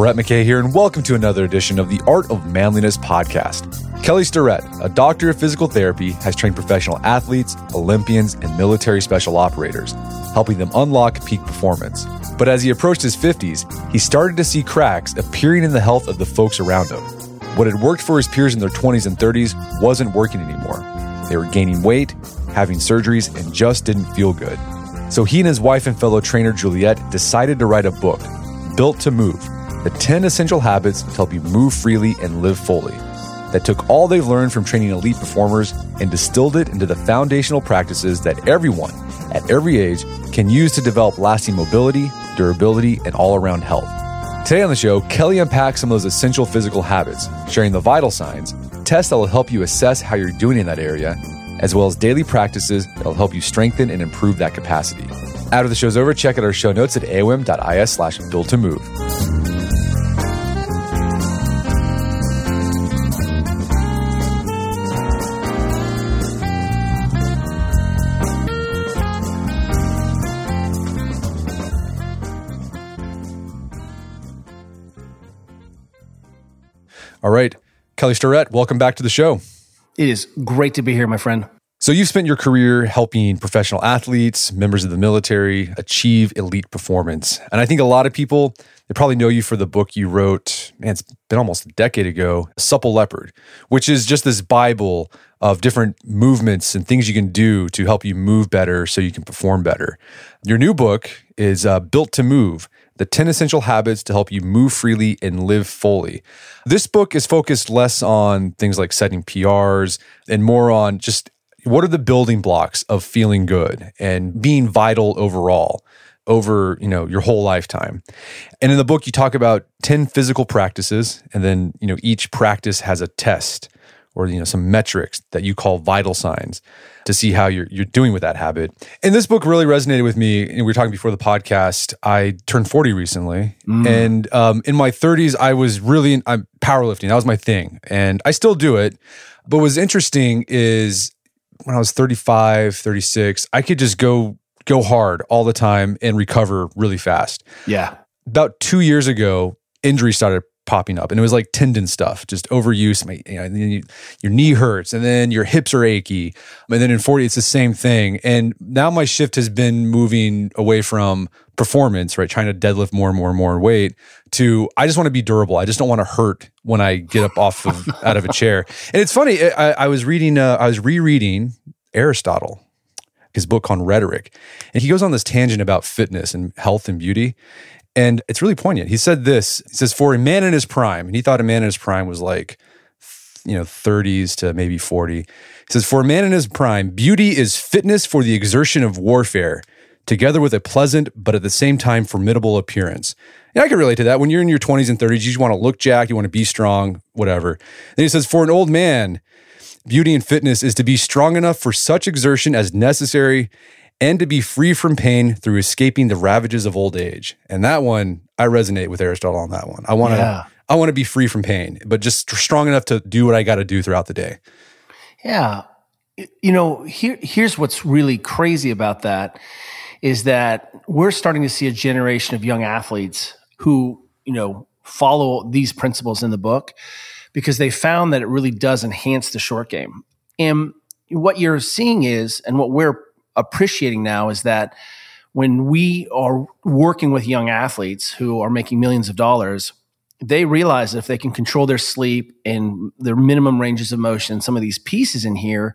Brett McKay here, and welcome to another edition of the Art of Manliness podcast. Kelly Starrett, a doctor of physical therapy, has trained professional athletes, Olympians, and military special operators, helping them unlock peak performance. But as he approached his 50s, he started to see cracks appearing in the health of the folks around him. What had worked for his peers in their 20s and 30s wasn't working anymore. They were gaining weight, having surgeries, and just didn't feel good. So he and his wife and fellow trainer Juliet decided to write a book, Built to Move the 10 essential habits to help you move freely and live fully. That took all they've learned from training elite performers and distilled it into the foundational practices that everyone at every age can use to develop lasting mobility, durability, and all around health. Today on the show, Kelly unpacks some of those essential physical habits, sharing the vital signs, tests that will help you assess how you're doing in that area, as well as daily practices that will help you strengthen and improve that capacity. After the show's over, check out our show notes at aom.is slash built to move. All right. Kelly Starrett, welcome back to the show. It is great to be here, my friend. So, you've spent your career helping professional athletes, members of the military achieve elite performance. And I think a lot of people, they probably know you for the book you wrote, man, it's been almost a decade ago, Supple Leopard, which is just this Bible of different movements and things you can do to help you move better so you can perform better. Your new book is uh, Built to Move the 10 essential habits to help you move freely and live fully. This book is focused less on things like setting PRs and more on just what are the building blocks of feeling good and being vital overall over you know your whole lifetime and in the book you talk about 10 physical practices and then you know each practice has a test or you know some metrics that you call vital signs to see how you're you're doing with that habit. And this book really resonated with me. And we were talking before the podcast. I turned 40 recently, mm. and um, in my 30s, I was really in, I'm powerlifting. That was my thing, and I still do it. But what's interesting is when I was 35, 36, I could just go go hard all the time and recover really fast. Yeah. About two years ago, injury started popping up. And it was like tendon stuff just overuse my, you know, you, your knee hurts and then your hips are achy and then in 40 it's the same thing. And now my shift has been moving away from performance right trying to deadlift more and more and more weight to i just want to be durable. I just don't want to hurt when i get up off of out of a chair. And it's funny i, I was reading uh, i was rereading aristotle his book on rhetoric and he goes on this tangent about fitness and health and beauty and it's really poignant. He said this He says, For a man in his prime, and he thought a man in his prime was like, you know, 30s to maybe 40. He says, For a man in his prime, beauty is fitness for the exertion of warfare, together with a pleasant, but at the same time formidable appearance. And I can relate to that. When you're in your 20s and 30s, you just want to look jacked, you want to be strong, whatever. Then he says, For an old man, beauty and fitness is to be strong enough for such exertion as necessary and to be free from pain through escaping the ravages of old age. And that one, I resonate with Aristotle on that one. I want to yeah. I want to be free from pain, but just strong enough to do what I got to do throughout the day. Yeah. You know, here here's what's really crazy about that is that we're starting to see a generation of young athletes who, you know, follow these principles in the book because they found that it really does enhance the short game. And what you're seeing is, and what we're appreciating now is that when we are working with young athletes who are making millions of dollars, they realize if they can control their sleep and their minimum ranges of motion, some of these pieces in here,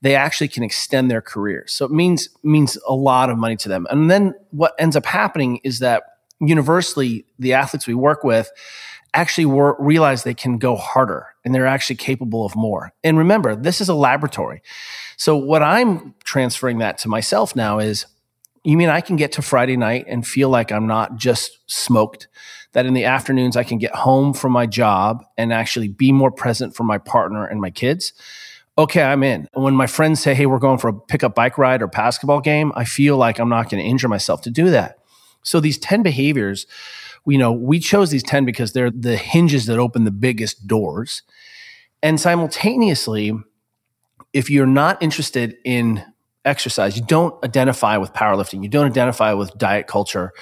they actually can extend their careers. So it means means a lot of money to them. And then what ends up happening is that universally, the athletes we work with actually wor- realize they can go harder and they're actually capable of more. And remember, this is a laboratory. So what I'm transferring that to myself now is you mean I can get to Friday night and feel like I'm not just smoked? That in the afternoons I can get home from my job and actually be more present for my partner and my kids? Okay, I'm in. And When my friends say, hey, we're going for a pickup bike ride or basketball game, I feel like I'm not going to injure myself to do that. So these 10 behaviors, you know, we chose these 10 because they're the hinges that open the biggest doors. And simultaneously, if you're not interested in exercise, you don't identify with powerlifting, you don't identify with diet culture,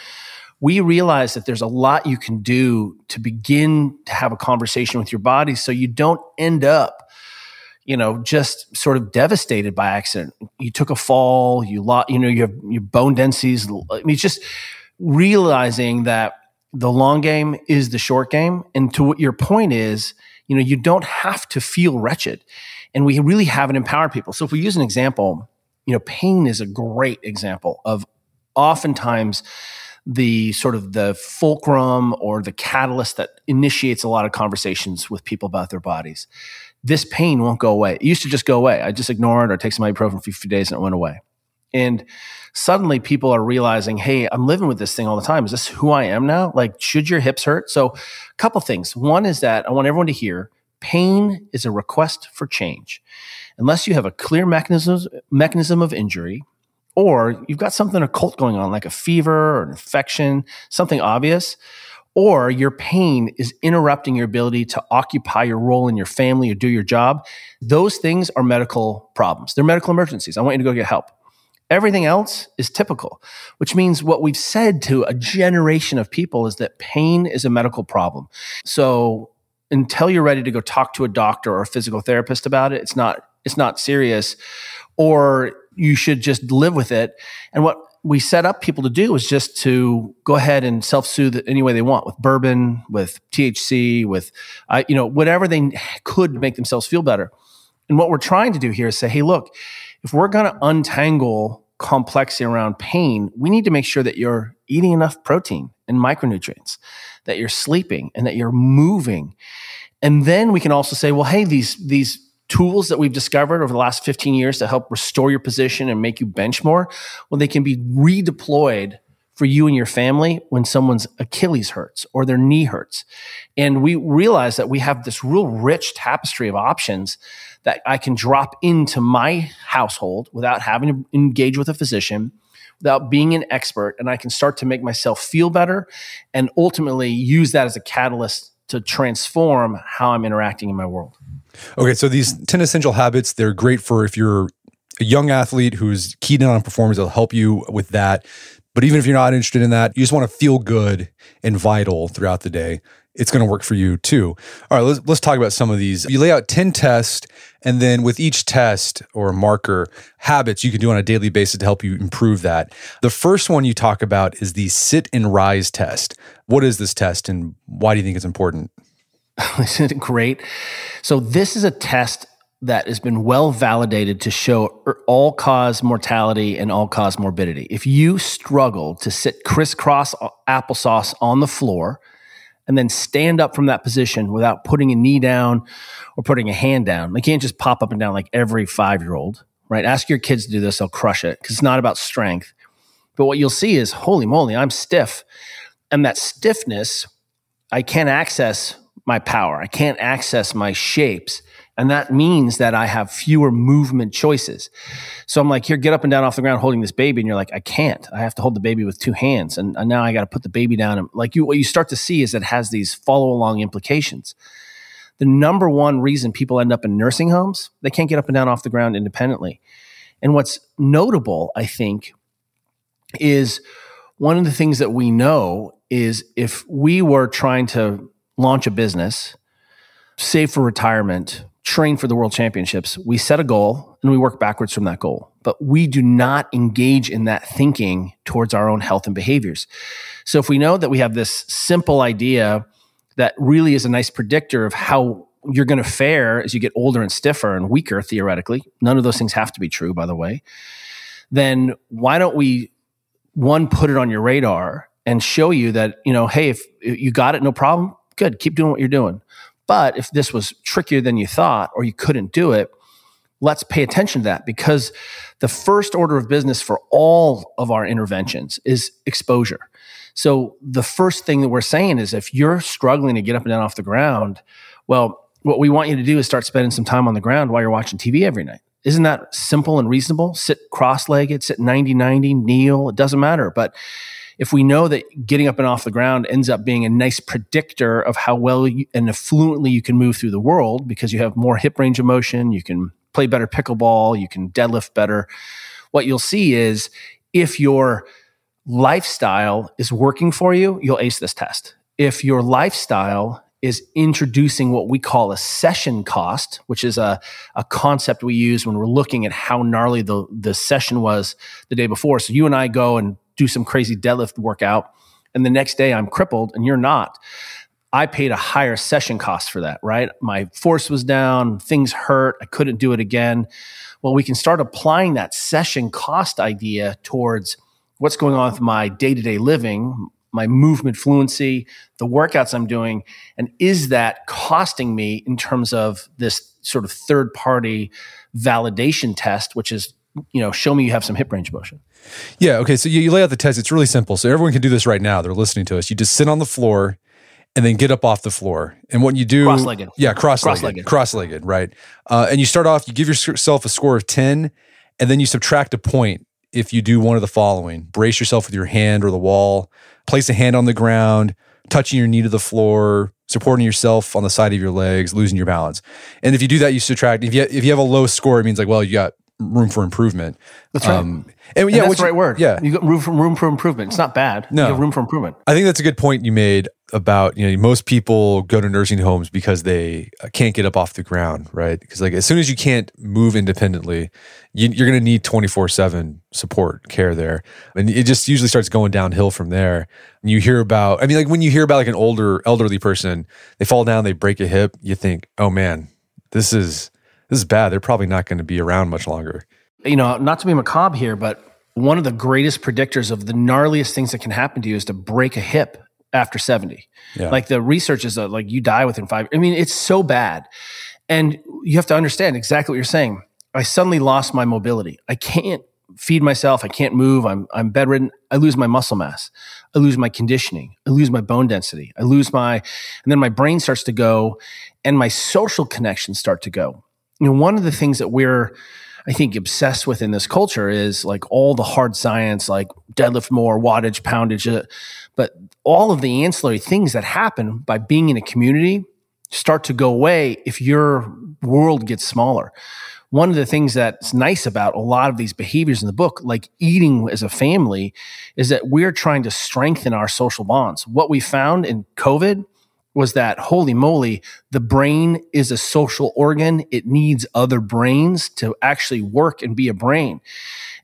we realize that there's a lot you can do to begin to have a conversation with your body so you don't end up you know just sort of devastated by accident you took a fall you lost you know your your bone densities i mean just realizing that the long game is the short game and to what your point is you know you don't have to feel wretched and we really haven't empowered people so if we use an example you know, pain is a great example of oftentimes the sort of the fulcrum or the catalyst that initiates a lot of conversations with people about their bodies. This pain won't go away. It used to just go away. I just ignore it or take some ibuprofen for a few days and it went away. And suddenly people are realizing, hey, I'm living with this thing all the time. Is this who I am now? Like, should your hips hurt? So, a couple things. One is that I want everyone to hear pain is a request for change unless you have a clear mechanism, mechanism of injury, or you've got something occult going on, like a fever or an infection, something obvious, or your pain is interrupting your ability to occupy your role in your family or do your job, those things are medical problems. They're medical emergencies. I want you to go get help. Everything else is typical, which means what we've said to a generation of people is that pain is a medical problem. So until you're ready to go talk to a doctor or a physical therapist about it, it's not it's not serious, or you should just live with it. And what we set up people to do is just to go ahead and self-soothe any way they want with bourbon, with THC, with uh, you know whatever they could make themselves feel better. And what we're trying to do here is say, hey, look, if we're going to untangle complexity around pain, we need to make sure that you're eating enough protein and micronutrients, that you're sleeping, and that you're moving. And then we can also say, well, hey, these these tools that we've discovered over the last 15 years to help restore your position and make you bench more, well, they can be redeployed for you and your family when someone's Achilles hurts or their knee hurts. And we realize that we have this real rich tapestry of options that I can drop into my household without having to engage with a physician, without being an expert. And I can start to make myself feel better and ultimately use that as a catalyst to transform how I'm interacting in my world. Okay, so these 10 essential habits, they're great for if you're a young athlete who's keyed in on performance, it'll help you with that. But even if you're not interested in that, you just want to feel good and vital throughout the day, it's going to work for you too. All right, let's, let's talk about some of these. You lay out 10 tests, and then with each test or marker, habits you can do on a daily basis to help you improve that. The first one you talk about is the sit and rise test. What is this test, and why do you think it's important? Isn't it great? So, this is a test that has been well validated to show er, all cause mortality and all cause morbidity. If you struggle to sit crisscross applesauce on the floor and then stand up from that position without putting a knee down or putting a hand down, you can't just pop up and down like every five year old, right? Ask your kids to do this, they'll crush it because it's not about strength. But what you'll see is, holy moly, I'm stiff. And that stiffness, I can't access my power. I can't access my shapes. And that means that I have fewer movement choices. So I'm like, here, get up and down off the ground holding this baby. And you're like, I can't. I have to hold the baby with two hands. And, and now I got to put the baby down. And like you, what you start to see is it has these follow along implications. The number one reason people end up in nursing homes, they can't get up and down off the ground independently. And what's notable, I think, is one of the things that we know is if we were trying to launch a business, save for retirement, train for the world championships, we set a goal and we work backwards from that goal. but we do not engage in that thinking towards our own health and behaviors. So if we know that we have this simple idea that really is a nice predictor of how you're going to fare as you get older and stiffer and weaker theoretically, none of those things have to be true, by the way, then why don't we, one, put it on your radar and show you that, you know, hey, if you got it, no problem, good, keep doing what you're doing. But if this was trickier than you thought or you couldn't do it, let's pay attention to that because the first order of business for all of our interventions is exposure. So the first thing that we're saying is if you're struggling to get up and down off the ground, well, what we want you to do is start spending some time on the ground while you're watching TV every night. Isn't that simple and reasonable? Sit cross legged, sit 90 90, kneel, it doesn't matter. But if we know that getting up and off the ground ends up being a nice predictor of how well you, and fluently you can move through the world because you have more hip range of motion, you can play better pickleball, you can deadlift better. What you'll see is if your lifestyle is working for you, you'll ace this test. If your lifestyle is introducing what we call a session cost, which is a, a concept we use when we're looking at how gnarly the, the session was the day before. So you and I go and do some crazy deadlift workout, and the next day I'm crippled and you're not. I paid a higher session cost for that, right? My force was down, things hurt, I couldn't do it again. Well, we can start applying that session cost idea towards what's going on with my day to day living, my movement fluency, the workouts I'm doing, and is that costing me in terms of this sort of third party validation test, which is, you know, show me you have some hip range motion. Yeah. Okay. So you, you lay out the test. It's really simple. So everyone can do this right now. They're listening to us. You just sit on the floor and then get up off the floor. And what you do, cross-legged. Yeah, cross-legged, cross-legged, cross-legged right? Uh, and you start off. You give yourself a score of ten, and then you subtract a point if you do one of the following: brace yourself with your hand or the wall, place a hand on the ground, touching your knee to the floor, supporting yourself on the side of your legs, losing your balance. And if you do that, you subtract. If you if you have a low score, it means like, well, you got room for improvement. That's right. Um, and, yeah, and that's the right word. Yeah, you got room for room for improvement. It's not bad. No, You got room for improvement. I think that's a good point you made about you know most people go to nursing homes because they uh, can't get up off the ground, right? Because like as soon as you can't move independently, you, are going to need twenty four seven support care there, and it just usually starts going downhill from there. And you hear about, I mean, like when you hear about like an older elderly person, they fall down, they break a hip, you think, oh man, this is this is bad. They're probably not going to be around much longer. You know, not to be macabre here, but one of the greatest predictors of the gnarliest things that can happen to you is to break a hip after 70. Yeah. Like the research is that like you die within five. I mean, it's so bad. And you have to understand exactly what you're saying. I suddenly lost my mobility. I can't feed myself. I can't move. I'm, I'm bedridden. I lose my muscle mass. I lose my conditioning. I lose my bone density. I lose my, and then my brain starts to go and my social connections start to go you know, one of the things that we're, I think, obsessed with in this culture is like all the hard science, like deadlift more, wattage, poundage, uh, but all of the ancillary things that happen by being in a community start to go away if your world gets smaller. One of the things that's nice about a lot of these behaviors in the book, like eating as a family, is that we're trying to strengthen our social bonds. What we found in COVID was that holy moly, the brain is a social organ. It needs other brains to actually work and be a brain.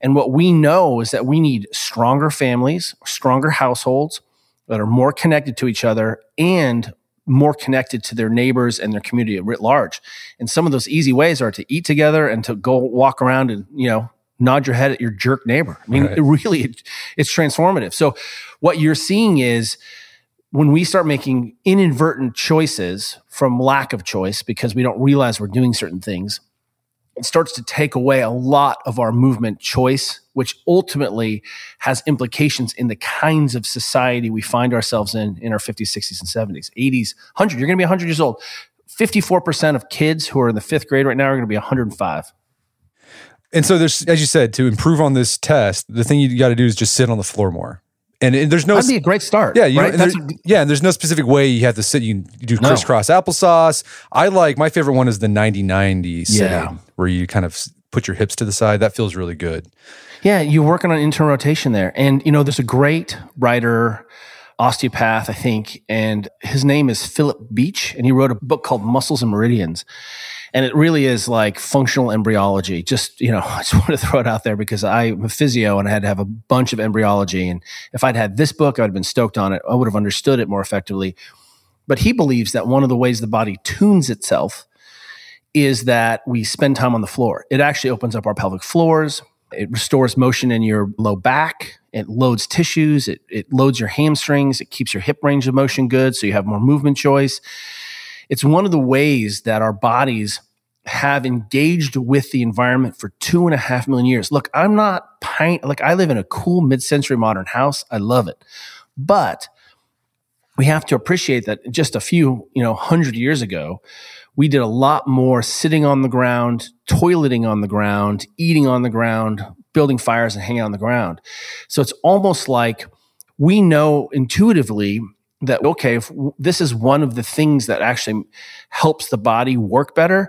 And what we know is that we need stronger families, stronger households that are more connected to each other and more connected to their neighbors and their community writ large. And some of those easy ways are to eat together and to go walk around and, you know, nod your head at your jerk neighbor. I mean, right. it really, it's transformative. So what you're seeing is, when we start making inadvertent choices from lack of choice because we don't realize we're doing certain things, it starts to take away a lot of our movement choice, which ultimately has implications in the kinds of society we find ourselves in in our 50s, 60s, and 70s, 80s, 100. You're going to be 100 years old. 54% of kids who are in the fifth grade right now are going to be 105. And so there's, as you said, to improve on this test, the thing you got to do is just sit on the floor more and, and, there's no that'd be a great start. Yeah, right? there, yeah, and there's no specific way you have to sit. You, you do crisscross no. applesauce. I like my favorite one is the 90-90 yeah. where you kind of put your hips to the side. That feels really good. Yeah, you're working on internal rotation there, and you know there's a great writer osteopath, I think, and his name is Philip Beach, and he wrote a book called Muscles and Meridians. And it really is like functional embryology. Just, you know, I just want to throw it out there because I'm a physio and I had to have a bunch of embryology. And if I'd had this book, I would have been stoked on it. I would have understood it more effectively. But he believes that one of the ways the body tunes itself is that we spend time on the floor. It actually opens up our pelvic floors. It restores motion in your low back. It loads tissues. It, it loads your hamstrings. It keeps your hip range of motion good so you have more movement choice. It's one of the ways that our bodies have engaged with the environment for two and a half million years. Look, I'm not pint, like I live in a cool mid century modern house. I love it. But we have to appreciate that just a few, you know, hundred years ago, we did a lot more sitting on the ground, toileting on the ground, eating on the ground, building fires and hanging on the ground. So it's almost like we know intuitively that, okay, if this is one of the things that actually helps the body work better.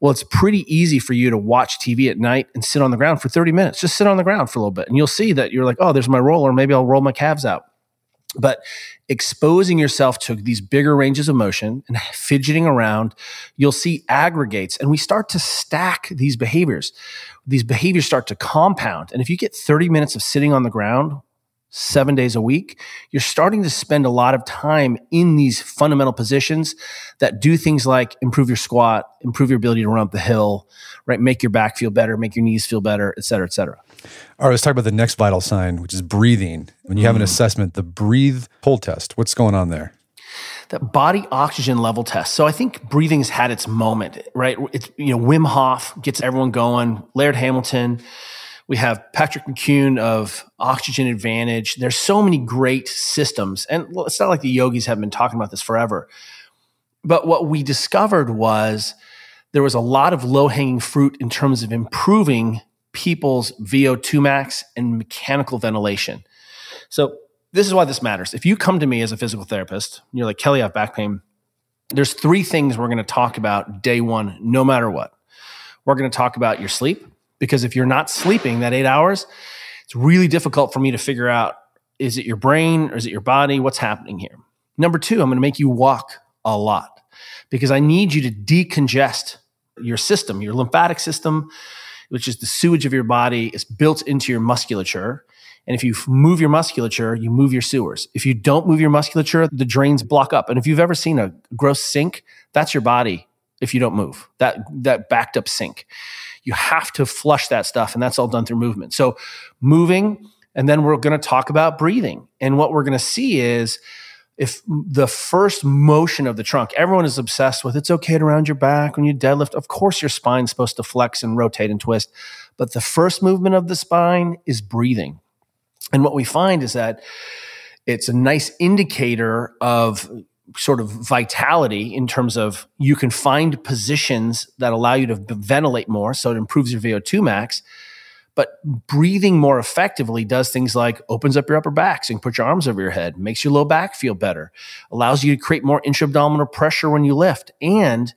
Well, it's pretty easy for you to watch TV at night and sit on the ground for 30 minutes. Just sit on the ground for a little bit and you'll see that you're like, oh, there's my roller. Maybe I'll roll my calves out. But exposing yourself to these bigger ranges of motion and fidgeting around, you'll see aggregates. And we start to stack these behaviors. These behaviors start to compound. And if you get 30 minutes of sitting on the ground seven days a week, you're starting to spend a lot of time in these fundamental positions that do things like improve your squat, improve your ability to run up the hill, right? Make your back feel better, make your knees feel better, et cetera, et cetera. All right, let's talk about the next vital sign, which is breathing. When you have an mm. assessment, the breathe pull test, what's going on there? The body oxygen level test. So I think breathing's had its moment, right? It's, you know, Wim Hof gets everyone going, Laird Hamilton, we have Patrick McKeown of Oxygen Advantage. There's so many great systems. And it's not like the yogis have been talking about this forever. But what we discovered was there was a lot of low hanging fruit in terms of improving people's VO2 max and mechanical ventilation. So, this is why this matters. If you come to me as a physical therapist, you're like, Kelly, I have back pain. There's three things we're going to talk about day one, no matter what. We're going to talk about your sleep because if you're not sleeping that eight hours, it's really difficult for me to figure out is it your brain or is it your body? What's happening here? Number two, I'm going to make you walk a lot because I need you to decongest your system, your lymphatic system, which is the sewage of your body, is built into your musculature. And if you move your musculature, you move your sewers. If you don't move your musculature, the drains block up. And if you've ever seen a gross sink, that's your body if you don't move. That that backed up sink you have to flush that stuff. And that's all done through movement. So moving, and then we're going to talk about breathing. And what we're going to see is if the first motion of the trunk, everyone is obsessed with it's okay to round your back when you deadlift. Of course, your spine's supposed to flex and rotate and twist. But the first movement of the spine is breathing. And what we find is that it's a nice indicator of sort of vitality in terms of you can find positions that allow you to ventilate more so it improves your VO2 max. But breathing more effectively does things like opens up your upper back so you can put your arms over your head makes your low back feel better allows you to create more intra-abdominal pressure when you lift. And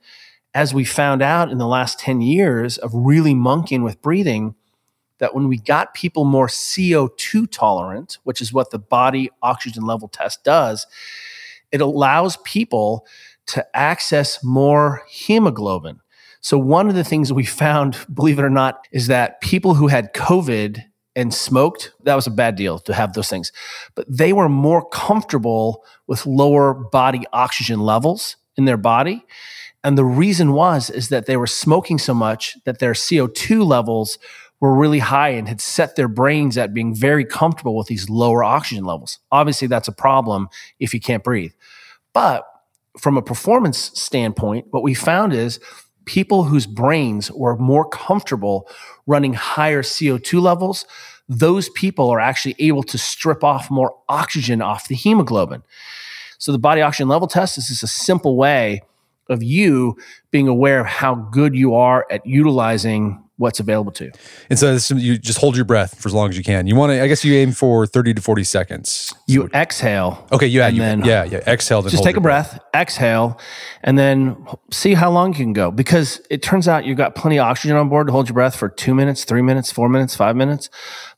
as we found out in the last 10 years of really monkeying with breathing that when we got people more CO2 tolerant which is what the body oxygen level test does it allows people to access more hemoglobin. So, one of the things we found, believe it or not, is that people who had COVID and smoked, that was a bad deal to have those things, but they were more comfortable with lower body oxygen levels in their body. And the reason was is that they were smoking so much that their CO2 levels were really high and had set their brains at being very comfortable with these lower oxygen levels. Obviously, that's a problem if you can't breathe. But from a performance standpoint, what we found is people whose brains were more comfortable running higher CO2 levels, those people are actually able to strip off more oxygen off the hemoglobin. So the body oxygen level test is just a simple way of you being aware of how good you are at utilizing what's available to you. And so this, you just hold your breath for as long as you can. You want to, I guess you aim for 30 to 40 seconds. You exhale. Okay. Yeah. You, then, yeah. Yeah. Exhale. just take a breath, breath, exhale. and then see how long you can go because it turns out you've got plenty of oxygen on board to hold your breath for two minutes, three minutes, four minutes, five minutes.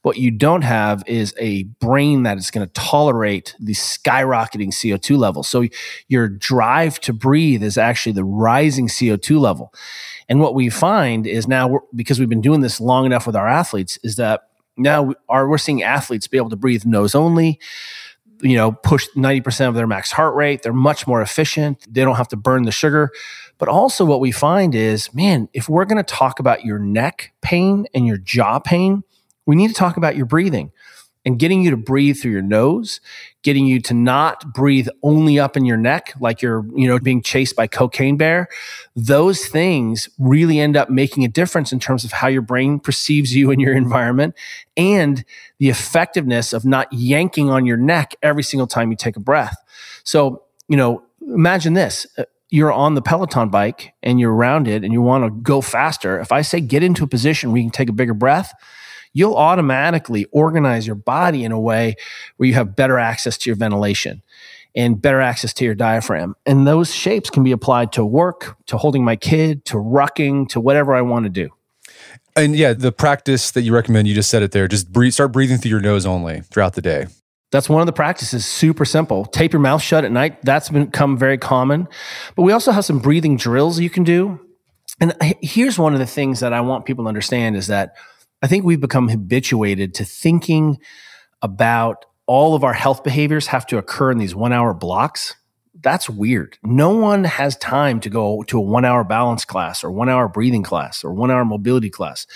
What you don't have is a brain that is going to tolerate the skyrocketing CO2 level. So your drive to breathe is actually the rising CO2 level. And what we find is now, because we've been doing this long enough with our athletes, is that now are, we're seeing athletes be able to breathe nose only you know, push 90% of their max heart rate. They're much more efficient. They don't have to burn the sugar. But also, what we find is, man, if we're going to talk about your neck pain and your jaw pain, we need to talk about your breathing and getting you to breathe through your nose, getting you to not breathe only up in your neck like you're, you know, being chased by cocaine bear. Those things really end up making a difference in terms of how your brain perceives you and your environment and the effectiveness of not yanking on your neck every single time you take a breath. So, you know, imagine this uh, you're on the Peloton bike and you're around it and you want to go faster. If I say get into a position where you can take a bigger breath, you'll automatically organize your body in a way where you have better access to your ventilation and better access to your diaphragm. And those shapes can be applied to work, to holding my kid, to rucking, to whatever I want to do. And yeah, the practice that you recommend, you just said it there, just breathe, start breathing through your nose only throughout the day. That's one of the practices, super simple. Tape your mouth shut at night. That's become very common. But we also have some breathing drills you can do. And here's one of the things that I want people to understand is that I think we've become habituated to thinking about all of our health behaviors have to occur in these one hour blocks. That's weird. No one has time to go to a one hour balance class or one hour breathing class or one hour mobility class.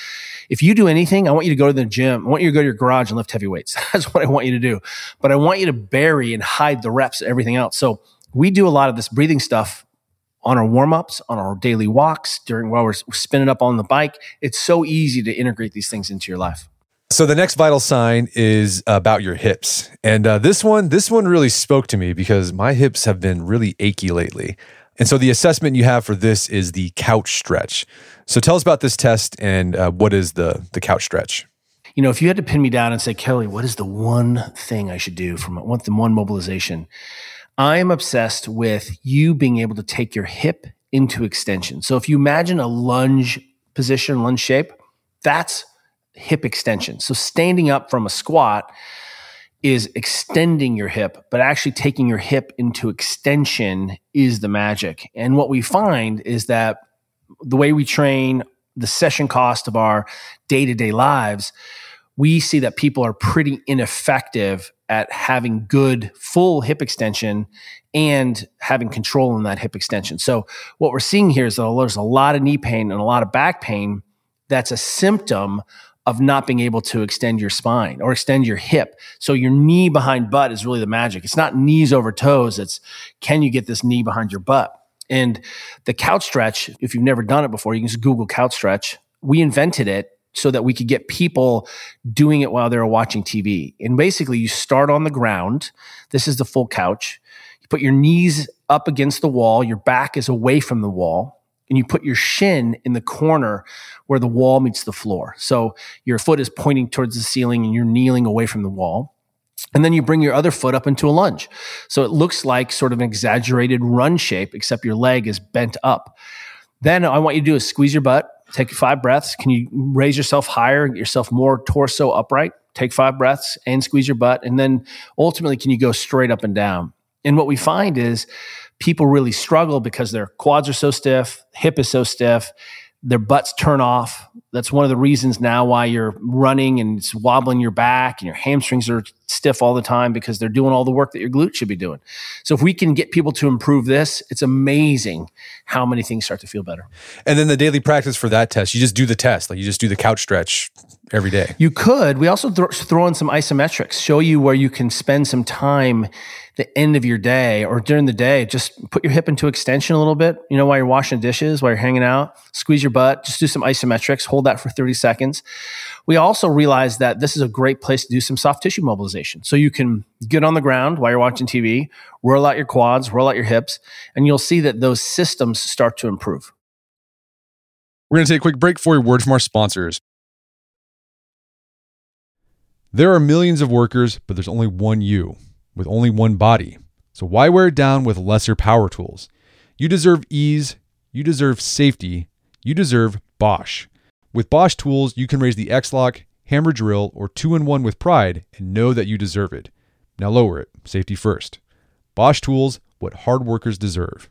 If you do anything, I want you to go to the gym. I want you to go to your garage and lift heavy weights. That's what I want you to do. But I want you to bury and hide the reps, and everything else. So we do a lot of this breathing stuff on our warm ups, on our daily walks, during while we're spinning up on the bike. It's so easy to integrate these things into your life. So the next vital sign is about your hips, and uh, this one, this one really spoke to me because my hips have been really achy lately. And so the assessment you have for this is the couch stretch. So tell us about this test and uh, what is the the couch stretch. You know, if you had to pin me down and say, Kelly, what is the one thing I should do from one, the one mobilization? I am obsessed with you being able to take your hip into extension. So if you imagine a lunge position, lunge shape, that's hip extension. So standing up from a squat is extending your hip, but actually taking your hip into extension is the magic. And what we find is that the way we train, the session cost of our day to day lives, we see that people are pretty ineffective at having good full hip extension and having control in that hip extension. So what we're seeing here is that there's a lot of knee pain and a lot of back pain that's a symptom of not being able to extend your spine or extend your hip. So your knee behind butt is really the magic. It's not knees over toes. It's can you get this knee behind your butt? And the couch stretch, if you've never done it before, you can just Google couch stretch. We invented it so that we could get people doing it while they're watching TV. And basically, you start on the ground. This is the full couch. You put your knees up against the wall, your back is away from the wall, and you put your shin in the corner where the wall meets the floor. So your foot is pointing towards the ceiling and you're kneeling away from the wall. And then you bring your other foot up into a lunge. So it looks like sort of an exaggerated run shape, except your leg is bent up. Then I want you to do is squeeze your butt, Take five breaths. Can you raise yourself higher, get yourself more torso upright? Take five breaths and squeeze your butt. And then ultimately, can you go straight up and down? And what we find is people really struggle because their quads are so stiff, hip is so stiff, their butts turn off. That's one of the reasons now why you're running and it's wobbling your back and your hamstrings are stiff all the time because they're doing all the work that your glutes should be doing. So if we can get people to improve this, it's amazing how many things start to feel better. And then the daily practice for that test, you just do the test, like you just do the couch stretch every day. You could. We also th- throw in some isometrics, show you where you can spend some time the end of your day or during the day, just put your hip into extension a little bit. You know, while you're washing dishes, while you're hanging out, squeeze your butt, just do some isometrics, hold that for 30 seconds. We also realize that this is a great place to do some soft tissue mobilization. So you can get on the ground while you're watching TV, roll out your quads, roll out your hips, and you'll see that those systems start to improve. We're going to take a quick break for a word from our sponsors. There are millions of workers, but there's only one you with only one body. So why wear it down with lesser power tools? You deserve ease, you deserve safety, you deserve Bosch. With Bosch tools, you can raise the X-Lock, hammer drill, or two-in-one with pride and know that you deserve it. Now lower it, safety first. Bosch tools, what hard workers deserve.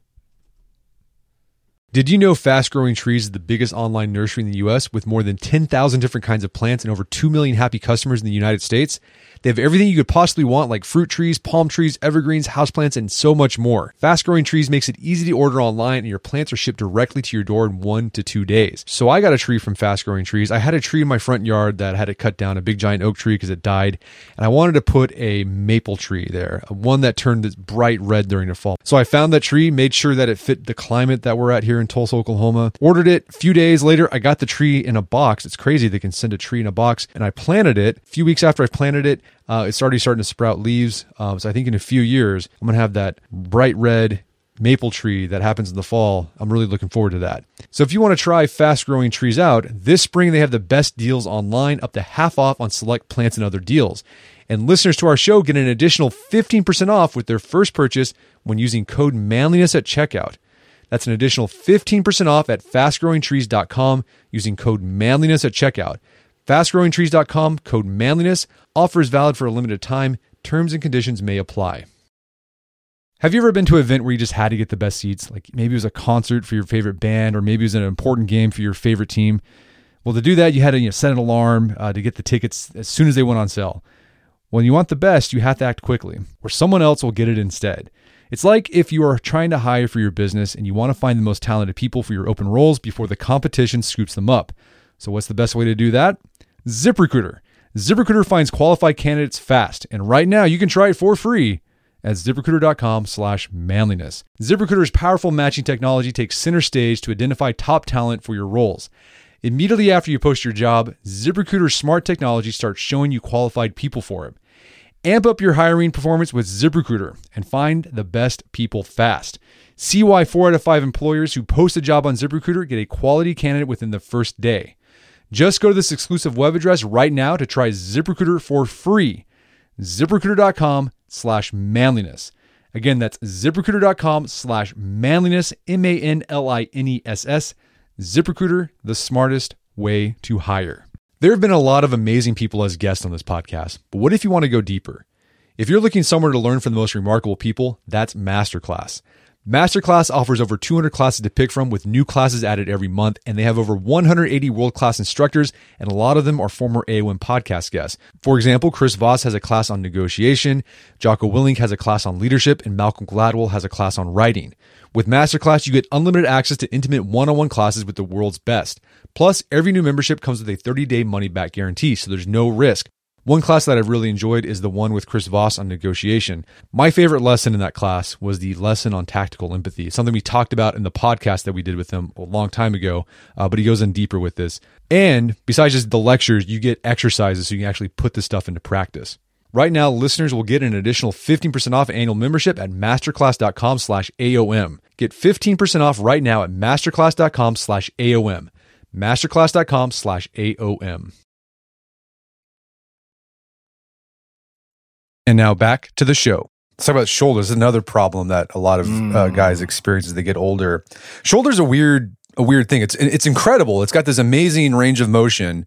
Did you know Fast Growing Trees is the biggest online nursery in the US with more than 10,000 different kinds of plants and over 2 million happy customers in the United States? They have everything you could possibly want, like fruit trees, palm trees, evergreens, houseplants, and so much more. Fast Growing Trees makes it easy to order online, and your plants are shipped directly to your door in one to two days. So I got a tree from Fast Growing Trees. I had a tree in my front yard that had to cut down a big giant oak tree because it died, and I wanted to put a maple tree there, one that turned bright red during the fall. So I found that tree, made sure that it fit the climate that we're at here in Tulsa, Oklahoma. Ordered it. A few days later, I got the tree in a box. It's crazy they can send a tree in a box, and I planted it. A few weeks after I planted it, uh, it's already starting to sprout leaves. Um, so I think in a few years, I'm going to have that bright red maple tree that happens in the fall. I'm really looking forward to that. So if you want to try fast growing trees out, this spring they have the best deals online, up to half off on select plants and other deals. And listeners to our show get an additional 15% off with their first purchase when using code manliness at checkout. That's an additional 15% off at fastgrowingtrees.com using code manliness at checkout. Fastgrowingtrees.com, code manliness. Offer is valid for a limited time. Terms and conditions may apply. Have you ever been to an event where you just had to get the best seats? Like maybe it was a concert for your favorite band, or maybe it was an important game for your favorite team. Well, to do that, you had to you know, set an alarm uh, to get the tickets as soon as they went on sale. When you want the best, you have to act quickly, or someone else will get it instead. It's like if you are trying to hire for your business and you want to find the most talented people for your open roles before the competition scoops them up. So, what's the best way to do that? ZipRecruiter. ZipRecruiter finds qualified candidates fast, and right now you can try it for free at ziprecruiter.com slash manliness. ZipRecruiter's powerful matching technology takes center stage to identify top talent for your roles. Immediately after you post your job, ZipRecruiter's smart technology starts showing you qualified people for it. Amp up your hiring performance with ZipRecruiter and find the best people fast. See why four out of five employers who post a job on ZipRecruiter get a quality candidate within the first day. Just go to this exclusive web address right now to try ZipRecruiter for free. ZipRecruiter.com slash manliness. Again, that's ziprecruiter.com slash manliness, M A N L I N E S S. ZipRecruiter, the smartest way to hire. There have been a lot of amazing people as guests on this podcast, but what if you want to go deeper? If you're looking somewhere to learn from the most remarkable people, that's Masterclass. Masterclass offers over 200 classes to pick from with new classes added every month, and they have over 180 world class instructors, and a lot of them are former AOM podcast guests. For example, Chris Voss has a class on negotiation, Jocko Willink has a class on leadership, and Malcolm Gladwell has a class on writing. With Masterclass, you get unlimited access to intimate one on one classes with the world's best. Plus, every new membership comes with a 30 day money back guarantee, so there's no risk. One class that I've really enjoyed is the one with Chris Voss on negotiation. My favorite lesson in that class was the lesson on tactical empathy, something we talked about in the podcast that we did with him a long time ago, uh, but he goes in deeper with this. And besides just the lectures, you get exercises so you can actually put this stuff into practice. Right now, listeners will get an additional 15% off annual membership at masterclass.com slash AOM. Get 15% off right now at masterclass.com slash AOM. Masterclass.com slash AOM. And now back to the show. Let's talk about shoulders. Another problem that a lot of mm. uh, guys experience as they get older. Shoulders a weird a weird thing. It's it's incredible. It's got this amazing range of motion,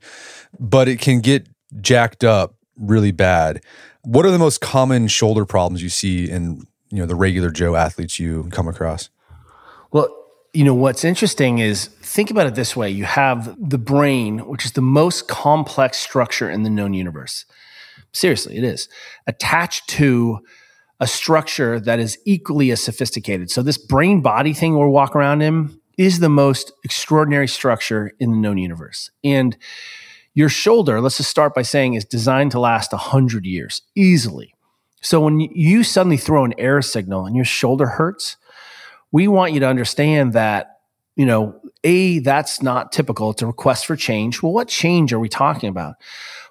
but it can get jacked up really bad. What are the most common shoulder problems you see in you know the regular Joe athletes you come across? Well, you know what's interesting is think about it this way: you have the brain, which is the most complex structure in the known universe. Seriously, it is attached to a structure that is equally as sophisticated. So this brain body thing we're walking around in is the most extraordinary structure in the known universe. And your shoulder, let's just start by saying, is designed to last 100 years easily. So when you suddenly throw an error signal and your shoulder hurts, we want you to understand that, you know, A, that's not typical. It's a request for change. Well, what change are we talking about?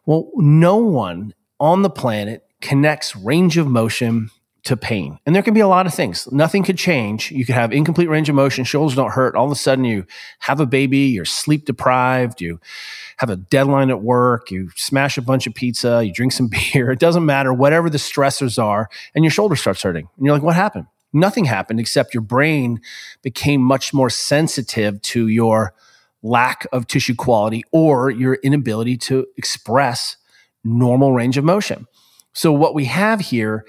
Well, no one on the planet connects range of motion to pain. And there can be a lot of things. Nothing could change. You could have incomplete range of motion, shoulders don't hurt. All of a sudden you have a baby, you're sleep deprived, you have a deadline at work, you smash a bunch of pizza, you drink some beer. It doesn't matter, whatever the stressors are, and your shoulder starts hurting. And you're like, what happened? nothing happened except your brain became much more sensitive to your lack of tissue quality or your inability to express normal range of motion. So, what we have here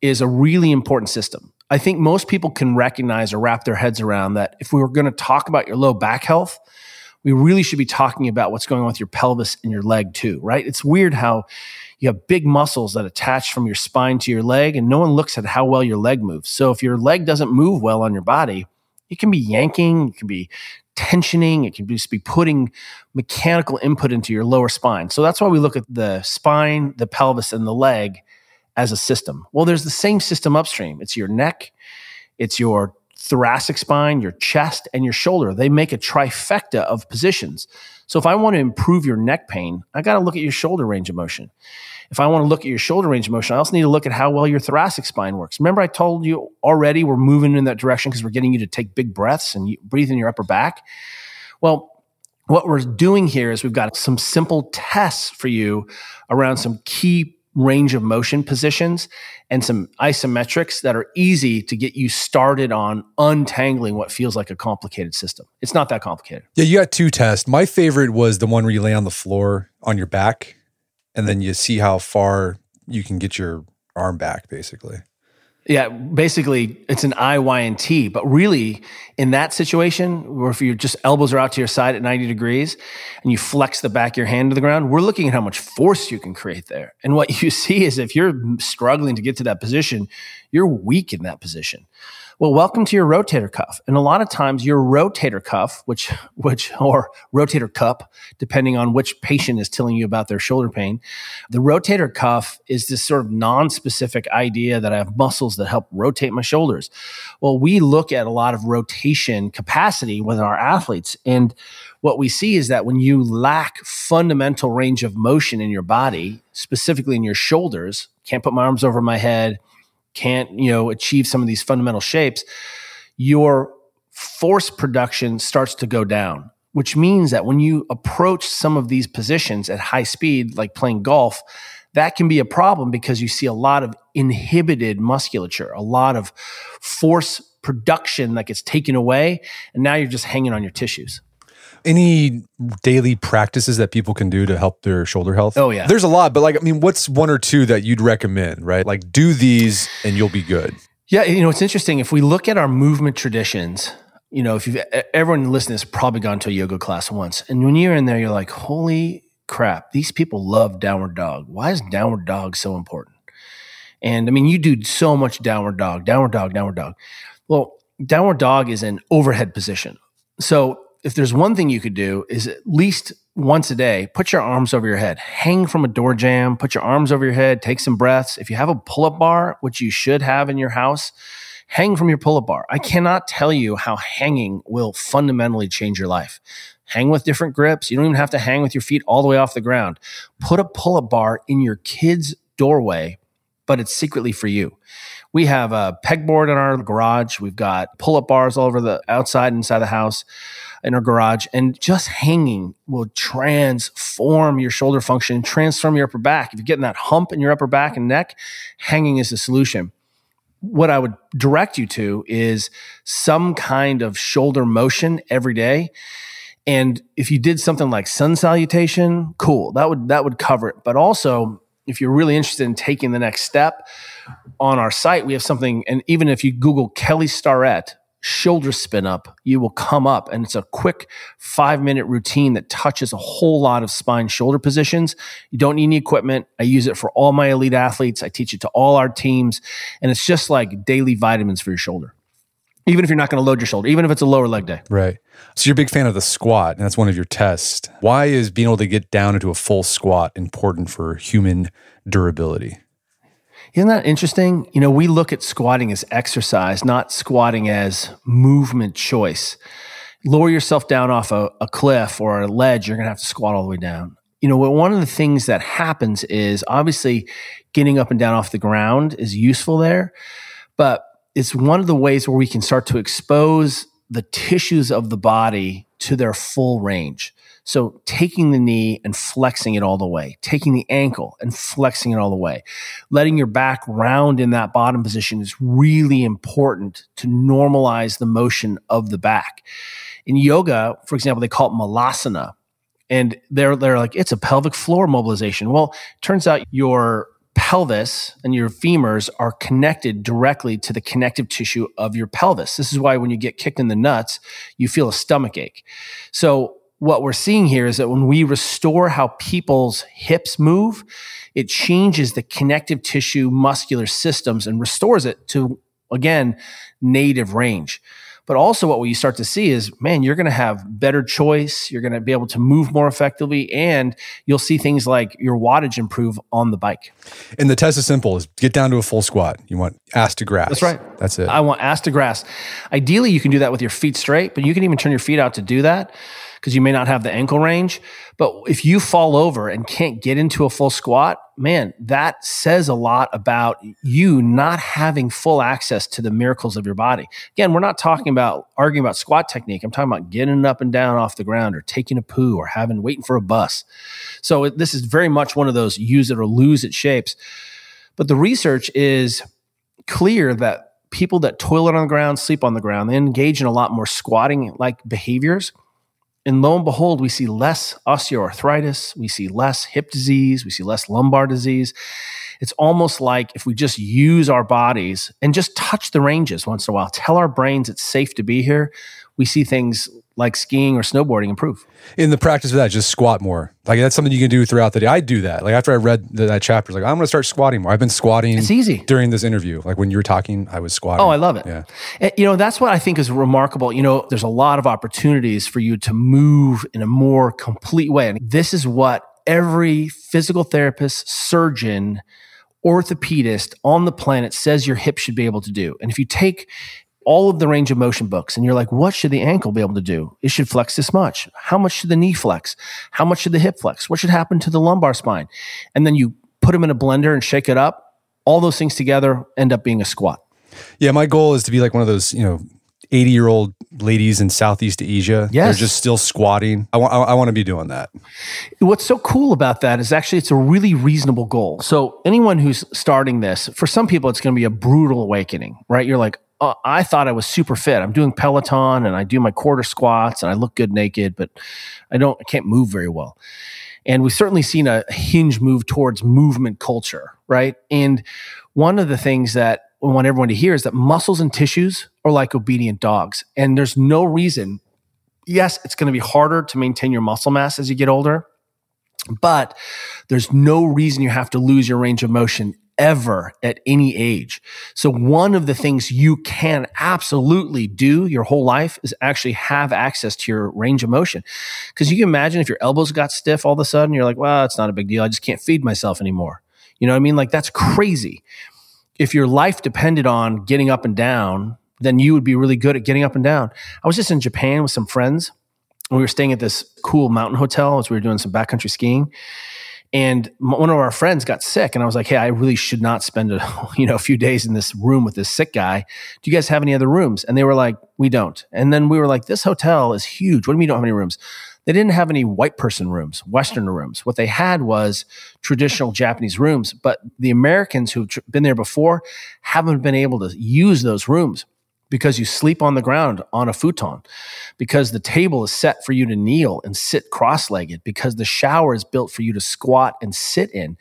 is a really important system. I think most people can recognize or wrap their heads around that if we were going to talk about your low back health, we really should be talking about what's going on with your pelvis and your leg too, right? It's weird how you have big muscles that attach from your spine to your leg and no one looks at how well your leg moves. So if your leg doesn't move well on your body, it can be yanking, it can be tensioning, it can just be putting mechanical input into your lower spine. So that's why we look at the spine, the pelvis, and the leg as a system. Well, there's the same system upstream. It's your neck, it's your thoracic spine, your chest, and your shoulder. They make a trifecta of positions. So if I want to improve your neck pain, I got to look at your shoulder range of motion. If I want to look at your shoulder range of motion, I also need to look at how well your thoracic spine works. Remember, I told you already we're moving in that direction because we're getting you to take big breaths and breathe in your upper back. Well, what we're doing here is we've got some simple tests for you around some key range of motion positions and some isometrics that are easy to get you started on untangling what feels like a complicated system. It's not that complicated. Yeah, you got two tests. My favorite was the one where you lay on the floor on your back and then you see how far you can get your arm back basically. Yeah, basically it's an I, Y, and T. But really, in that situation, where if your just elbows are out to your side at 90 degrees and you flex the back of your hand to the ground, we're looking at how much force you can create there. And what you see is if you're struggling to get to that position, you're weak in that position. Well, welcome to your rotator cuff. And a lot of times your rotator cuff, which, which, or rotator cup, depending on which patient is telling you about their shoulder pain, the rotator cuff is this sort of non-specific idea that I have muscles that help rotate my shoulders. Well, we look at a lot of rotation capacity with our athletes. And what we see is that when you lack fundamental range of motion in your body, specifically in your shoulders, can't put my arms over my head, can't, you know, achieve some of these fundamental shapes, your force production starts to go down, which means that when you approach some of these positions at high speed, like playing golf, that can be a problem because you see a lot of inhibited musculature, a lot of force production that gets taken away. And now you're just hanging on your tissues. Any daily practices that people can do to help their shoulder health? Oh, yeah. There's a lot, but like, I mean, what's one or two that you'd recommend, right? Like, do these and you'll be good. Yeah, you know, it's interesting. If we look at our movement traditions, you know, if you've everyone listening has probably gone to a yoga class once, and when you're in there, you're like, holy crap, these people love downward dog. Why is downward dog so important? And I mean, you do so much downward dog, downward dog, downward dog. Well, downward dog is an overhead position. So if there's one thing you could do is at least once a day, put your arms over your head, hang from a door jamb, put your arms over your head, take some breaths. If you have a pull up bar, which you should have in your house, hang from your pull up bar. I cannot tell you how hanging will fundamentally change your life. Hang with different grips. You don't even have to hang with your feet all the way off the ground. Put a pull up bar in your kid's doorway, but it's secretly for you. We have a pegboard in our garage. We've got pull up bars all over the outside and inside the house in our garage. And just hanging will transform your shoulder function, transform your upper back. If you're getting that hump in your upper back and neck, hanging is the solution. What I would direct you to is some kind of shoulder motion every day. And if you did something like sun salutation, cool. That would that would cover it. But also, if you're really interested in taking the next step, on our site, we have something, and even if you Google Kelly Starrett shoulder spin up, you will come up, and it's a quick five minute routine that touches a whole lot of spine shoulder positions. You don't need any equipment. I use it for all my elite athletes. I teach it to all our teams, and it's just like daily vitamins for your shoulder. Even if you're not going to load your shoulder, even if it's a lower leg day. Right. So you're a big fan of the squat, and that's one of your tests. Why is being able to get down into a full squat important for human durability? Isn't that interesting? You know, we look at squatting as exercise, not squatting as movement choice. Lower yourself down off a, a cliff or a ledge, you're going to have to squat all the way down. You know, one of the things that happens is obviously getting up and down off the ground is useful there, but it's one of the ways where we can start to expose the tissues of the body to their full range. So taking the knee and flexing it all the way, taking the ankle and flexing it all the way, letting your back round in that bottom position is really important to normalize the motion of the back. In yoga, for example, they call it malasana. And they're, they're like, it's a pelvic floor mobilization. Well, turns out your pelvis and your femurs are connected directly to the connective tissue of your pelvis. This is why when you get kicked in the nuts, you feel a stomach ache. So what we're seeing here is that when we restore how people's hips move, it changes the connective tissue muscular systems and restores it to, again, native range. But also, what we start to see is, man, you're going to have better choice. You're going to be able to move more effectively, and you'll see things like your wattage improve on the bike. And the test is simple: is get down to a full squat. You want ass to grass. That's right. That's it. I want ass to grass. Ideally, you can do that with your feet straight, but you can even turn your feet out to do that because you may not have the ankle range. But if you fall over and can't get into a full squat, man, that says a lot about you not having full access to the miracles of your body. Again, we're not talking about arguing about squat technique. I'm talking about getting up and down off the ground or taking a poo or having waiting for a bus. So this is very much one of those use it or lose it shapes. But the research is clear that people that toilet on the ground, sleep on the ground, they engage in a lot more squatting like behaviors and lo and behold, we see less osteoarthritis, we see less hip disease, we see less lumbar disease. It's almost like if we just use our bodies and just touch the ranges once in a while, tell our brains it's safe to be here, we see things like skiing or snowboarding improve. In the practice of that, just squat more. Like that's something you can do throughout the day. I do that. Like after I read the, that chapter, like I'm going to start squatting more. I've been squatting. It's easy during this interview. Like when you were talking, I was squatting. Oh, I love it. Yeah. And, you know, that's what I think is remarkable. You know, there's a lot of opportunities for you to move in a more complete way. And this is what every physical therapist, surgeon, orthopedist on the planet says your hip should be able to do. And if you take all of the range of motion books and you're like, what should the ankle be able to do? It should flex this much. How much should the knee flex? How much should the hip flex? What should happen to the lumbar spine? And then you put them in a blender and shake it up. All those things together end up being a squat. Yeah, my goal is to be like one of those, you know, 80 year old ladies in Southeast Asia. Yes. They're just still squatting. I want, I want to be doing that. What's so cool about that is actually it's a really reasonable goal. So anyone who's starting this, for some people, it's going to be a brutal awakening, right? You're like, uh, I thought I was super fit. I'm doing Peloton and I do my quarter squats and I look good naked, but I don't, I can't move very well. And we've certainly seen a hinge move towards movement culture, right? And one of the things that want everyone to hear is that muscles and tissues are like obedient dogs. And there's no reason, yes, it's going to be harder to maintain your muscle mass as you get older, but there's no reason you have to lose your range of motion ever at any age. So one of the things you can absolutely do your whole life is actually have access to your range of motion. Cause you can imagine if your elbows got stiff all of a sudden, you're like, well, it's not a big deal. I just can't feed myself anymore. You know what I mean? Like that's crazy. If your life depended on getting up and down, then you would be really good at getting up and down. I was just in Japan with some friends. And We were staying at this cool mountain hotel as we were doing some backcountry skiing. And one of our friends got sick and i was like hey i really should not spend a you know a few days in this room with this sick guy. Do you guys have any other rooms? And they were like we don't. And then we were like this hotel is huge. What do you mean you don't have any rooms they didn't have any white person rooms western rooms what they had was traditional japanese rooms but the americans who've been there before haven't been able to use those rooms because you sleep on the ground on a futon, because the table is set for you to kneel and sit cross legged, because the shower is built for you to squat and sit in.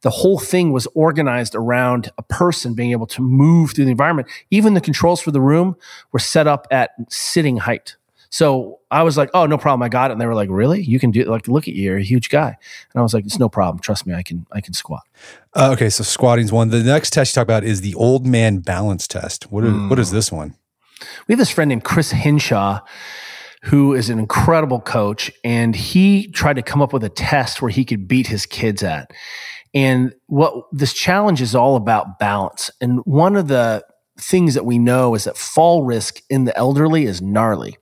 The whole thing was organized around a person being able to move through the environment. Even the controls for the room were set up at sitting height. So I was like, "Oh, no problem, I got it." And they were like, "Really? You can do it? Like, look at you, you're a huge guy." And I was like, "It's no problem. Trust me, I can. I can squat." Uh, okay, so squatting's one. The next test you talk about is the old man balance test. What is, mm. what is this one? We have this friend named Chris Hinshaw who is an incredible coach, and he tried to come up with a test where he could beat his kids at. And what this challenge is all about balance. And one of the things that we know is that fall risk in the elderly is gnarly.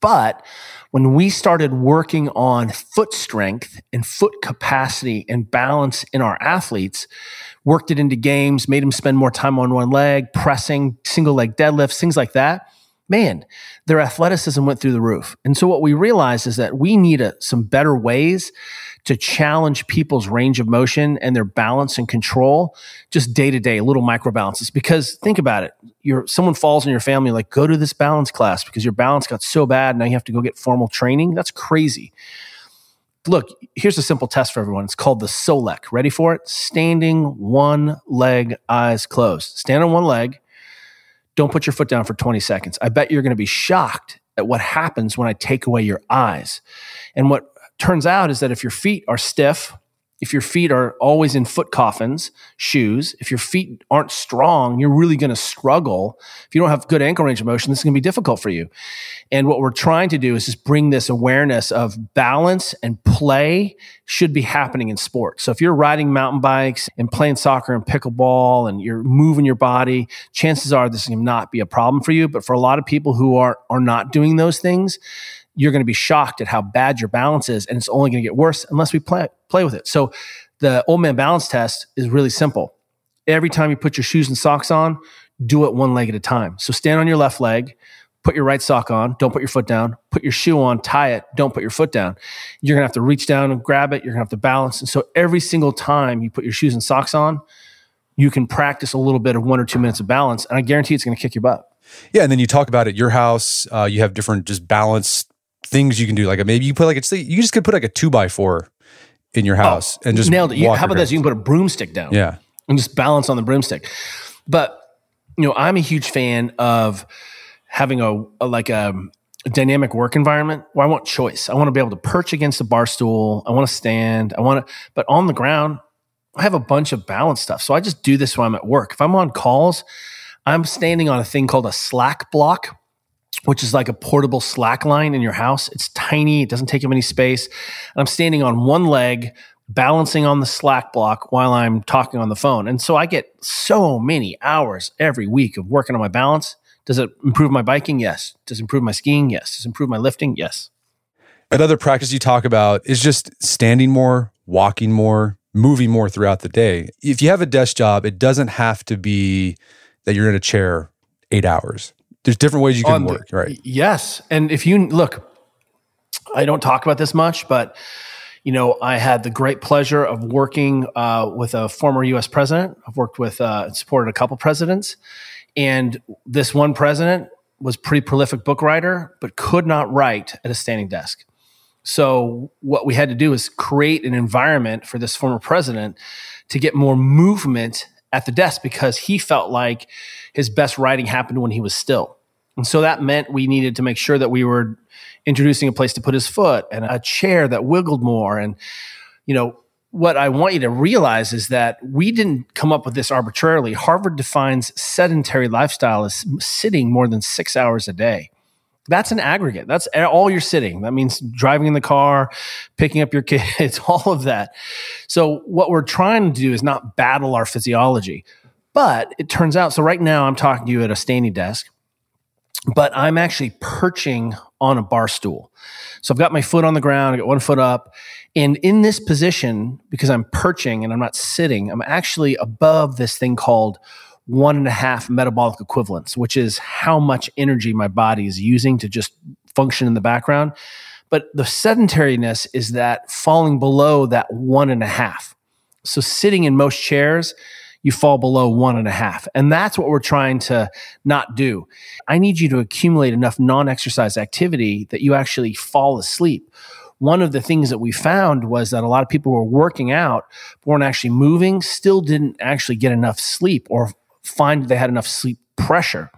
But when we started working on foot strength and foot capacity and balance in our athletes, worked it into games, made them spend more time on one leg, pressing, single leg deadlifts, things like that. man, their athleticism went through the roof. And so what we realized is that we need a, some better ways to challenge people's range of motion and their balance and control just day to day, little micro balances. Because think about it. You're, someone falls in your family, like go to this balance class because your balance got so bad. Now you have to go get formal training. That's crazy. Look, here's a simple test for everyone. It's called the SOLEC. Ready for it? Standing one leg, eyes closed. Stand on one leg don't put your foot down for 20 seconds. I bet you're going to be shocked at what happens when I take away your eyes. And what turns out is that if your feet are stiff, if your feet are always in foot coffins, shoes, if your feet aren't strong, you're really going to struggle. If you don't have good ankle range of motion, this is going to be difficult for you. And what we're trying to do is just bring this awareness of balance and play should be happening in sports. So if you're riding mountain bikes and playing soccer and pickleball and you're moving your body, chances are this will not be a problem for you. But for a lot of people who are, are not doing those things, you're going to be shocked at how bad your balance is, and it's only going to get worse unless we play play with it. So the old man balance test is really simple. Every time you put your shoes and socks on, do it one leg at a time. So stand on your left leg, put your right sock on, don't put your foot down, put your shoe on, tie it, don't put your foot down. You're gonna have to reach down and grab it, you're gonna have to balance. And so every single time you put your shoes and socks on, you can practice a little bit of one or two minutes of balance, and I guarantee it's gonna kick your butt. Yeah, and then you talk about at your house, uh, you have different just balance things you can do. Like maybe you put like it's you just could put like a two by four in your oh, house oh, and just nailed it. You, how about this? You can put a broomstick down. Yeah, and just balance on the broomstick. But you know, I'm a huge fan of having a, a like a, a, dynamic work environment where I want choice. I want to be able to perch against a bar stool. I want to stand. I want to, but on the ground, I have a bunch of balance stuff. So I just do this when I'm at work. If I'm on calls, I'm standing on a thing called a slack block which is like a portable slack line in your house. It's tiny, it doesn't take up any space. And I'm standing on one leg, balancing on the slack block while I'm talking on the phone. And so I get so many hours every week of working on my balance. Does it improve my biking? Yes. Does it improve my skiing? Yes. Does it improve my lifting? Yes. Another practice you talk about is just standing more, walking more, moving more throughout the day. If you have a desk job, it doesn't have to be that you're in a chair eight hours there's different ways you can work, right? Yes. And if you look, I don't talk about this much, but you know, I had the great pleasure of working uh, with a former U.S. president. I've worked with, uh, supported a couple presidents, and this one president was pretty prolific book writer, but could not write at a standing desk. So what we had to do is create an environment for this former president to get more movement at the desk because he felt like his best writing happened when he was still. And so that meant we needed to make sure that we were introducing a place to put his foot and a chair that wiggled more. And, you know, what I want you to realize is that we didn't come up with this arbitrarily. Harvard defines sedentary lifestyle as sitting more than six hours a day. That's an aggregate. That's all you're sitting. That means driving in the car, picking up your kids, all of that. So, what we're trying to do is not battle our physiology. But it turns out, so right now I'm talking to you at a standing desk but I'm actually perching on a bar stool. So I've got my foot on the ground, I got one foot up. And in this position, because I'm perching and I'm not sitting, I'm actually above this thing called one and a half metabolic equivalents, which is how much energy my body is using to just function in the background. But the sedentariness is that falling below that one and a half. So sitting in most chairs, you fall below one and a half. And that's what we're trying to not do. I need you to accumulate enough non exercise activity that you actually fall asleep. One of the things that we found was that a lot of people were working out, but weren't actually moving, still didn't actually get enough sleep or find they had enough sleep pressure.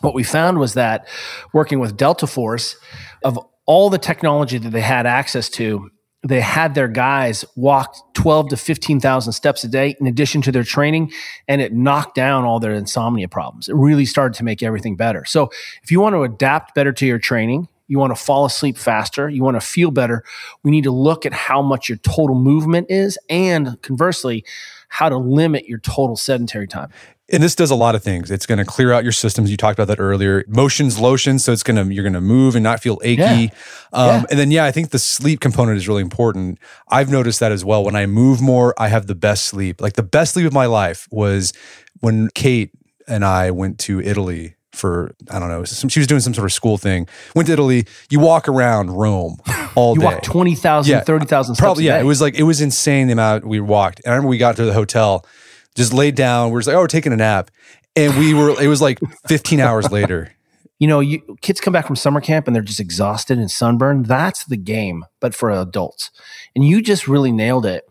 What we found was that working with Delta Force, of all the technology that they had access to, they had their guys walk 12 to 15,000 steps a day in addition to their training, and it knocked down all their insomnia problems. It really started to make everything better. So, if you want to adapt better to your training, you want to fall asleep faster, you want to feel better, we need to look at how much your total movement is, and conversely, how to limit your total sedentary time. And this does a lot of things. It's going to clear out your systems. You talked about that earlier. Motion's lotion, so it's going to you're going to move and not feel achy. Yeah. Um, yeah. And then yeah, I think the sleep component is really important. I've noticed that as well. When I move more, I have the best sleep. Like the best sleep of my life was when Kate and I went to Italy for I don't know. Some, she was doing some sort of school thing. Went to Italy. You walk around Rome all You day. walk 20,000, Yeah, 30,000 steps. Probably yeah. It was like it was insane the amount we walked. And I remember we got to the hotel, just laid down. We were just like, oh, we're taking a nap, and we were. It was like 15 hours later. you know, you kids come back from summer camp and they're just exhausted and sunburned. That's the game, but for adults. And you just really nailed it.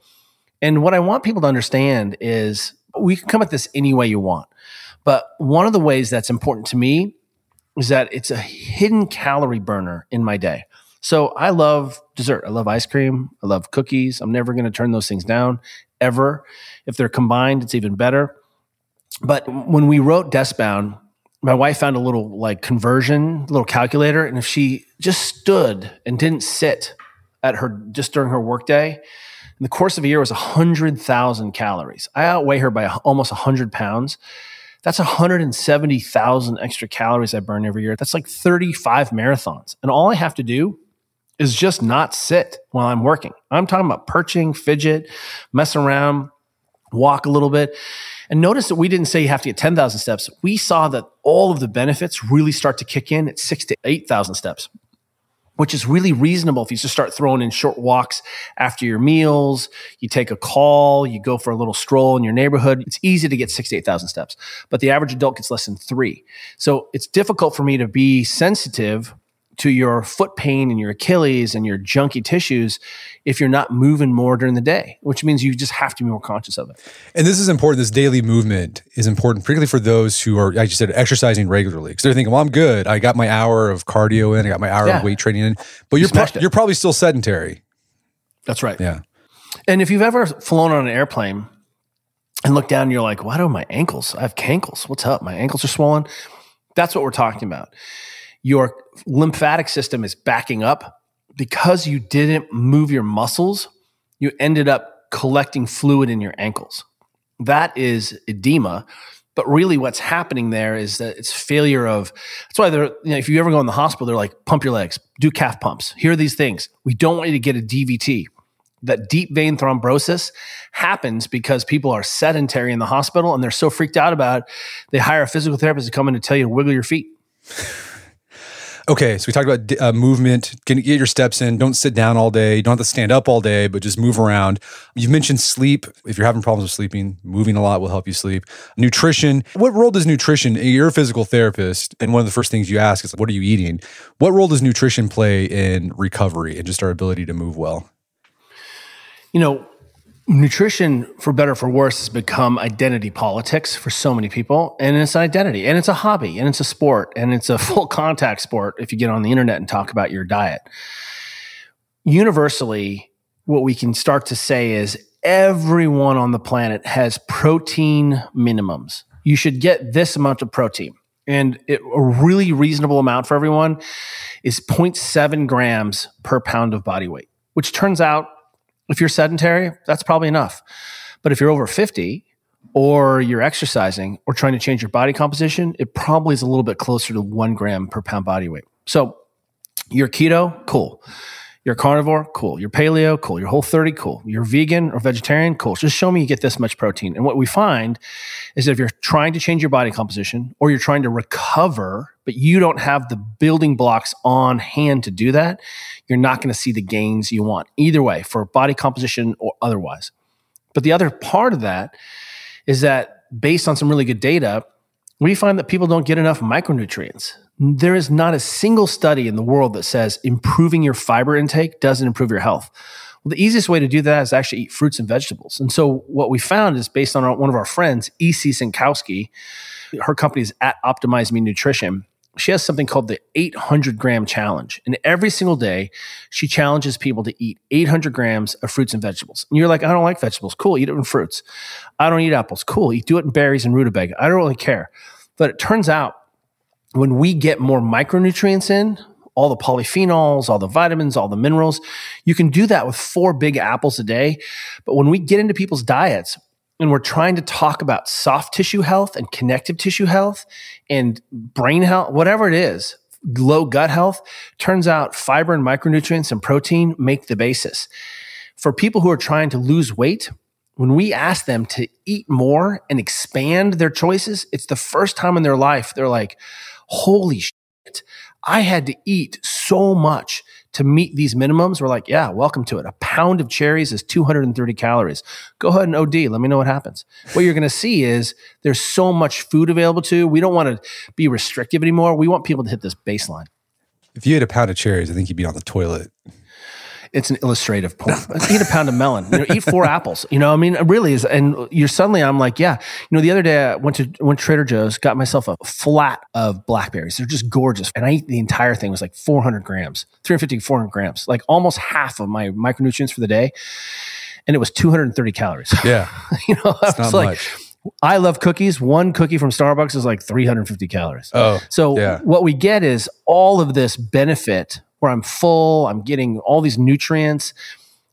And what I want people to understand is we can come at this any way you want. But one of the ways that's important to me is that it's a hidden calorie burner in my day. So I love dessert. I love ice cream. I love cookies. I'm never going to turn those things down ever. If they're combined, it's even better. But when we wrote Deskbound, my wife found a little like conversion, little calculator, and if she just stood and didn't sit at her just during her workday, in the course of a year was hundred thousand calories. I outweigh her by almost hundred pounds. That's 170,000 extra calories I burn every year. That's like 35 marathons. And all I have to do is just not sit while I'm working. I'm talking about perching, fidget, mess around, walk a little bit. And notice that we didn't say you have to get 10,000 steps. We saw that all of the benefits really start to kick in at six to 8,000 steps, which is really reasonable if you just start throwing in short walks after your meals. You take a call, you go for a little stroll in your neighborhood. It's easy to get six to 8,000 steps, but the average adult gets less than three. So it's difficult for me to be sensitive to your foot pain and your Achilles and your junky tissues if you're not moving more during the day, which means you just have to be more conscious of it. And this is important. This daily movement is important, particularly for those who are, like you said, exercising regularly. Because they're thinking, well, I'm good. I got my hour of cardio in, I got my hour Yeah. of weight training in. But you're, pro- you're probably still sedentary. That's right. Yeah. And if you've ever flown on an airplane and looked down and you're like, why do my ankles? I have cankles. What's up? My ankles are swollen. That's what we're talking about. Your lymphatic system is backing up because you didn't move your muscles. You ended up collecting fluid in your ankles. That is edema. But really, what's happening there is that it's failure of. That's why they're. You know, if you ever go in the hospital, they're like, pump your legs, do calf pumps. Here are these things. We don't want you to get a DVT that deep vein thrombosis happens because people are sedentary in the hospital and they're so freaked out about it, they hire a physical therapist to come in and tell you to wiggle your feet. Okay, so we talked about uh, movement. Get, get your steps in. Don't sit down all day. You don't have to stand up all day, but just move around. You've mentioned sleep. If you're having problems with sleeping, moving a lot will help you sleep. Nutrition. What role does nutrition? You're a physical therapist, and one of the first things you ask is, "What are you eating?" What role does nutrition play in recovery and just our ability to move well? You know, nutrition, for better or for worse, has become identity politics for so many people. And it's an identity, and it's a hobby, and it's a sport, and it's a full contact sport if you get on the internet and talk about your diet. Universally, what we can start to say is everyone on the planet has protein minimums. You should get this amount of protein. And it, a really reasonable amount for everyone is 0.7 grams per pound of body weight, which turns out if you're sedentary, that's probably enough. But if you're over 50 or you're exercising or trying to change your body composition, it probably is a little bit closer to one gram per pound body weight. So you're keto, cool. You're carnivore, cool. You're paleo, cool. You're whole 30, cool. You're vegan or vegetarian, cool. Just show me you get this much protein. And what we find is that if you're trying to change your body composition or you're trying to recover, but you don't have the building blocks on hand to do that, you're not going to see the gains you want either way for body composition or otherwise. But the other part of that is that based on some really good data, we find that people don't get enough micronutrients. There is not a single study in the world that says improving your fiber intake doesn't improve your health. Well, the easiest way to do that is actually eat fruits and vegetables. And so what we found is based on our, one of our friends, E.C. Synkowski, her company is at Optimize Me Nutrition. She has something called the 800 gram challenge. And every single day, she challenges people to eat 800 grams of fruits and vegetables. And you're like, I don't like vegetables. Cool, eat it in fruits. I don't eat apples. Cool, you do it in berries and rutabaga. I don't really care. But it turns out when we get more micronutrients in, all the polyphenols, all the vitamins, all the minerals, you can do that with four big apples a day. But when we get into people's diets and we're trying to talk about soft tissue health and connective tissue health and brain health, whatever it is, low gut health, turns out fiber and micronutrients and protein make the basis. For people who are trying to lose weight, when we ask them to eat more and expand their choices, it's the first time in their life they're like, holy shit, I had to eat so much to meet these minimums. We're like, yeah, welcome to it. A pound of cherries is 230 calories. Go ahead and OD. Let me know what happens. What you're going to see is there's so much food available to. We don't want to be restrictive anymore. We want people to hit this baseline. If you had a pound of cherries, I think you'd be on the toilet it's an illustrative point. eat a pound of melon. You know, eat four apples. You know, I mean, it really is. And you're suddenly, I'm like, yeah. You know, the other day I went to went to Trader Joe's, got myself a flat of blackberries. They're just gorgeous, and I ate the entire thing. It was like 400 grams, 350, 400 grams, like almost half of my micronutrients for the day, and it was 230 calories. Yeah, you know, I was like. Much. I love cookies. One cookie from Starbucks is like 350 calories. Oh, so yeah. what we get is all of this benefit where I'm full, I'm getting all these nutrients.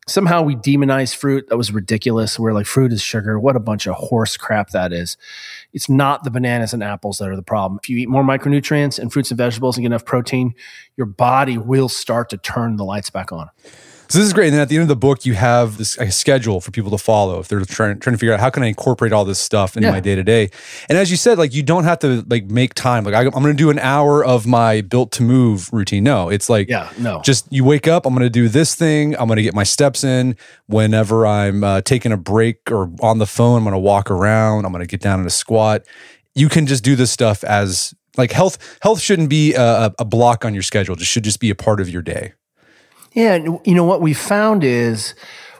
Somehow we demonize fruit. That was ridiculous. We're like, fruit is sugar. What a bunch of horse crap that is. It's not the bananas and apples that are the problem. If you eat more micronutrients and fruits and vegetables and get enough protein, your body will start to turn the lights back on. So this is great. And then at the end of the book, you have this a schedule for people to follow if they're trying, trying to figure out how can I incorporate all this stuff into yeah. my day to day. And as you said, like you don't have to like make time. Like I, am going to do an hour of my built to move routine. No, it's like yeah, no. Just you wake up. I'm going to do this thing. I'm going to get my steps in. Whenever I'm uh, taking a break or on the phone, I'm going to walk around. I'm going to get down in a squat. You can just do this stuff as like health. Health shouldn't be a, a block on your schedule. It should just be a part of your day. Yeah, you know what we found is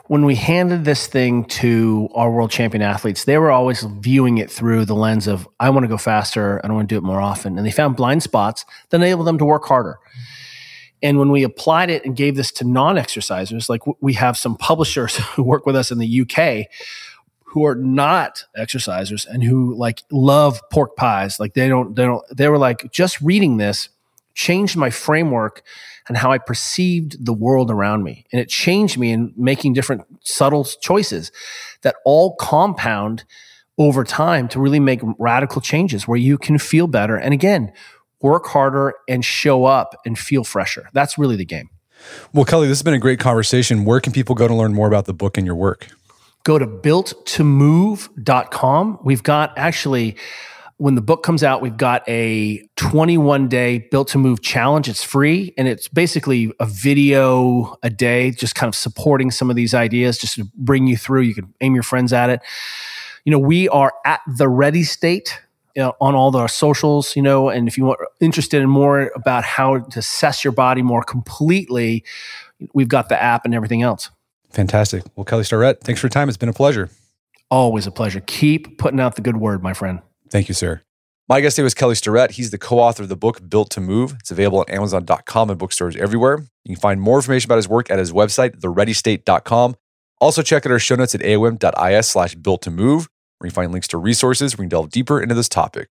when we handed this thing to our world champion athletes, they were always viewing it through the lens of I want to go faster, I don't want to do it more often, and they found blind spots that enabled them to work harder. And when we applied it and gave this to non-exercisers, like we have some publishers who work with us in the UK who are not exercisers and who like love pork pies, like they don't they don't they were like just reading this changed my framework and how I perceived the world around me. And it changed me in making different subtle choices that all compound over time to really make radical changes where you can feel better. And again, work harder and show up and feel fresher. That's really the game. Well, Kelly, this has been a great conversation. Where can people go to learn more about the book and your work? Go to builttomove.com. We've got actually when the book comes out, we've got a 21 day built to move challenge. It's free and it's basically a video a day, just kind of supporting some of these ideas, just to bring you through. You can aim your friends at it. You know, we are at the ready state you know, on all our socials, you know, and if you are interested in more about how to assess your body more completely, we've got the app and everything else. Fantastic. Well, Kelly Starrett, thanks for your time. It's been a pleasure. Always a pleasure. Keep putting out the good word, my friend. Thank you, sir. My guest today was Kelly Starrett. He's the co author of the book Built to Move. It's available on Amazon.com and bookstores everywhere. You can find more information about his work at his website, thereadystate.com. Also, check out our show notes at aom.is slash built to move, where you find links to resources where you can delve deeper into this topic.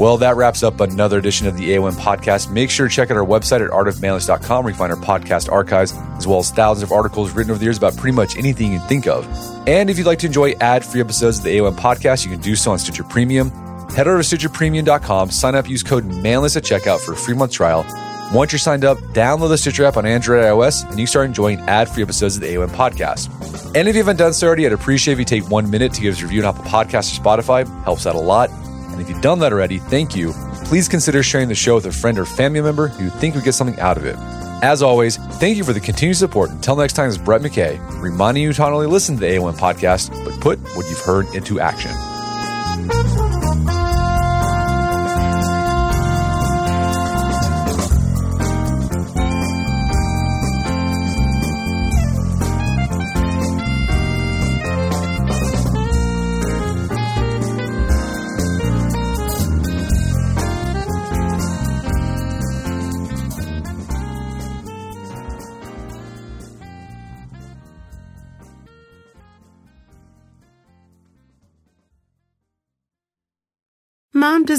Well, that wraps up another edition of the AOM podcast. Make sure to check out our website at artofmanliness.com where you find our podcast archives, as well as thousands of articles written over the years about pretty much anything you can think of. And if you'd like to enjoy ad free episodes of the AOM podcast, you can do so on Stitcher Premium. Head over to StitcherPremium.com, sign up, use code MANLINESS at checkout for a free month trial. Once you're signed up, download the Stitcher app on Android and iOS, and you start enjoying ad free episodes of the AOM podcast. And if you haven't done so already, I'd appreciate if you take one minute to give us a review on Apple Podcasts or Spotify. Helps out a lot. And if you've done that already, thank you. Please consider sharing the show with a friend or family member who you think would get something out of it. As always, thank you for the continued support. Until next time, it's Brett McKay, reminding you to not only listen to the AOM podcast, but put what you've heard into action.